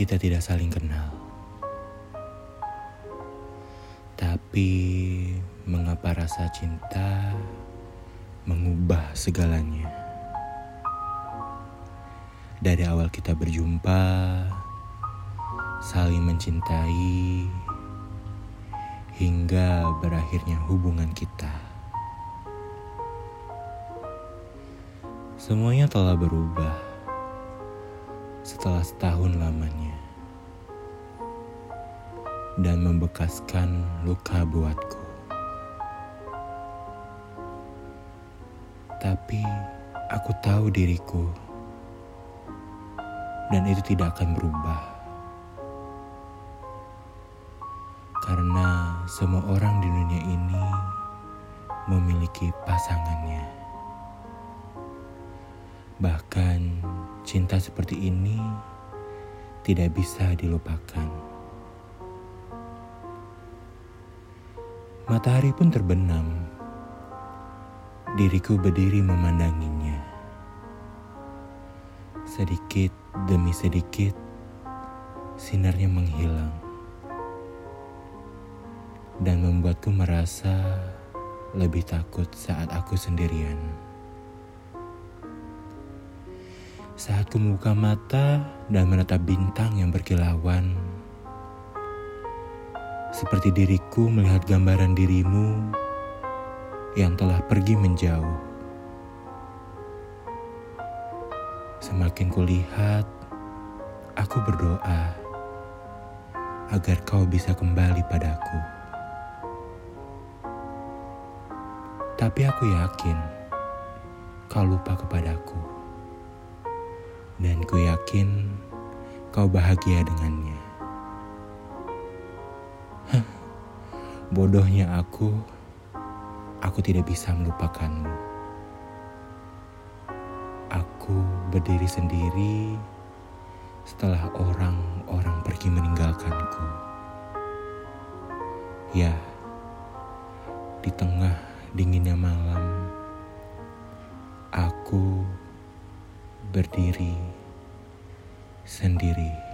kita tidak saling kenal. Tapi mengapa rasa cinta mengubah segalanya? Dari awal kita berjumpa, saling mencintai, hingga berakhirnya hubungan kita. Semuanya telah berubah setelah setahun lamanya dan membekaskan luka buatku. Tapi aku tahu diriku dan itu tidak akan berubah. Karena semua orang di dunia ini memiliki pasangannya. Bahkan Cinta seperti ini tidak bisa dilupakan. Matahari pun terbenam. Diriku berdiri memandanginya. Sedikit demi sedikit, sinarnya menghilang. Dan membuatku merasa lebih takut saat aku sendirian. Saat ku membuka mata dan menatap bintang yang berkilauan, seperti diriku melihat gambaran dirimu yang telah pergi menjauh. Semakin kulihat, aku berdoa agar kau bisa kembali padaku. Tapi aku yakin kau lupa kepadaku dan ku yakin kau bahagia dengannya. Bodohnya aku, aku tidak bisa melupakanmu. Aku berdiri sendiri setelah orang-orang pergi meninggalkanku. Ya, di tengah dinginnya malam, aku berdiri sendiri.